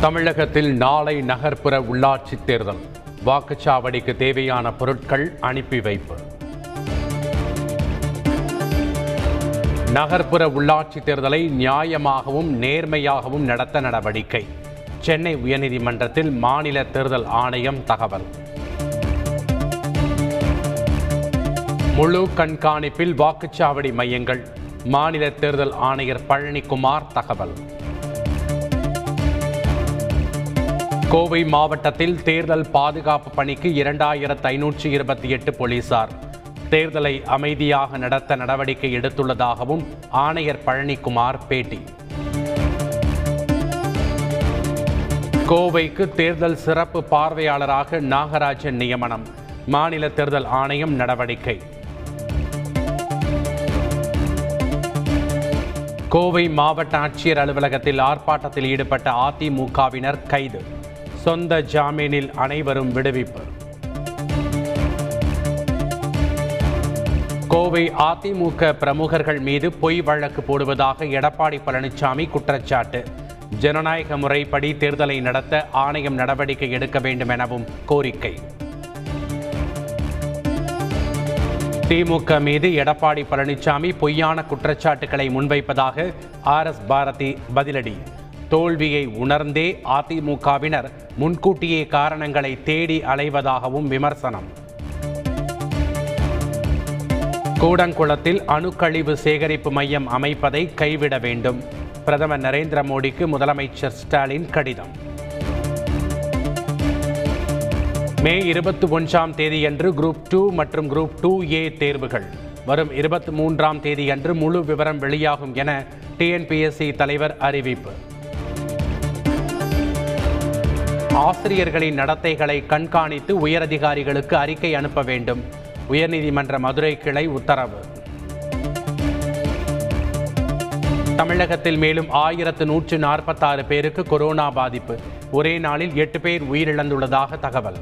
தமிழகத்தில் நாளை நகர்ப்புற உள்ளாட்சி தேர்தல். வாக்குச்சாவடிக்கு தேவையான பொருட்கள் அனுப்பி வைப்பு. நகர்ப்புற உள்ளாட்சி தேர்தலை நியாயமாகவும் நேர்மையாகவும் நடத்த நடவடிக்கை. சென்னை உயர்நீதிமன்றத்தில் மாநில தேர்தல் ஆணையம் தகவல். முழு கண்காணிப்பில் வாக்குச்சாவடி மையங்கள். மாநில தேர்தல் ஆணையர் பழனிக்குமார் தகவல். கோவை மாவட்டத்தில் தேர்தல் பாதுகாப்பு பணிக்கு இரண்டாயிரத்து ஐநூற்றி இருபத்தி எட்டு போலீசார். தேர்தலை அமைதியாக நடத்த நடவடிக்கை எடுத்துள்ளதாகவும் ஆணையர் பழனிக்குமார் பேட்டி. கோவைக்கு தேர்தல் சிறப்பு பார்வையாளராக நாகராஜன் நியமனம். மாநில தேர்தல் ஆணையம் நடவடிக்கை. கோவை மாவட்ட ஆட்சியர் அலுவலகத்தில் ஆர்ப்பாட்டத்தில் ஈடுபட்ட அதிமுகவினர் கைது. சொந்த ஜாமீனில் அனைவரும் விடுவிப்பு. கோவை அதிமுக பிரமுகர்கள் மீது பொய் வழக்கு போடுவதாக எடப்பாடி பழனிசாமி குற்றச்சாட்டு. ஜனநாயக முறைப்படி தேர்தலை நடத்த ஆணையம் நடவடிக்கை எடுக்க வேண்டும் எனவும் கோரிக்கை. திமுக மீது எடப்பாடி பழனிசாமி பொய்யான குற்றச்சாட்டுகளை முன்வைப்பதாக ஆர் எஸ் பாரதி பதிலடி. தோல்வியை உணர்ந்தே அதிமுகவினர் முன்கூட்டியே காரணங்களை தேடி அலைவதாகவும் விமர்சனம். கூடங்குளத்தில் அணுக்கழிவு சேகரிப்பு மையம் அமைப்பதை கைவிட வேண்டும். பிரதமர் நரேந்திர மோடிக்கு முதலமைச்சர் ஸ்டாலின் கடிதம். மே இருபத்தி ஒன்றாம் தேதியன்று குரூப் டூ மற்றும் குரூப் டூ ஏ தேர்வுகள். வரும் இருபத்தி மூன்றாம் தேதியன்று முழு விவரம் வெளியாகும் என டிஎன்பிஎஸ்சி தலைவர் அறிவிப்பு. ஆசிரியர்களின் நடத்தைகளை கண்காணித்து உயரதிகாரிகளுக்கு அறிக்கை அனுப்ப வேண்டும். உயர்நீதிமன்ற மதுரை கிளை உத்தரவு. தமிழகத்தில் மேலும் ஆயிரத்து நூற்று நாற்பத்தாறு பேருக்கு கொரோனா பாதிப்பு. ஒரே நாளில் எட்டு பேர் உயிரிழந்துள்ளதாக தகவல்.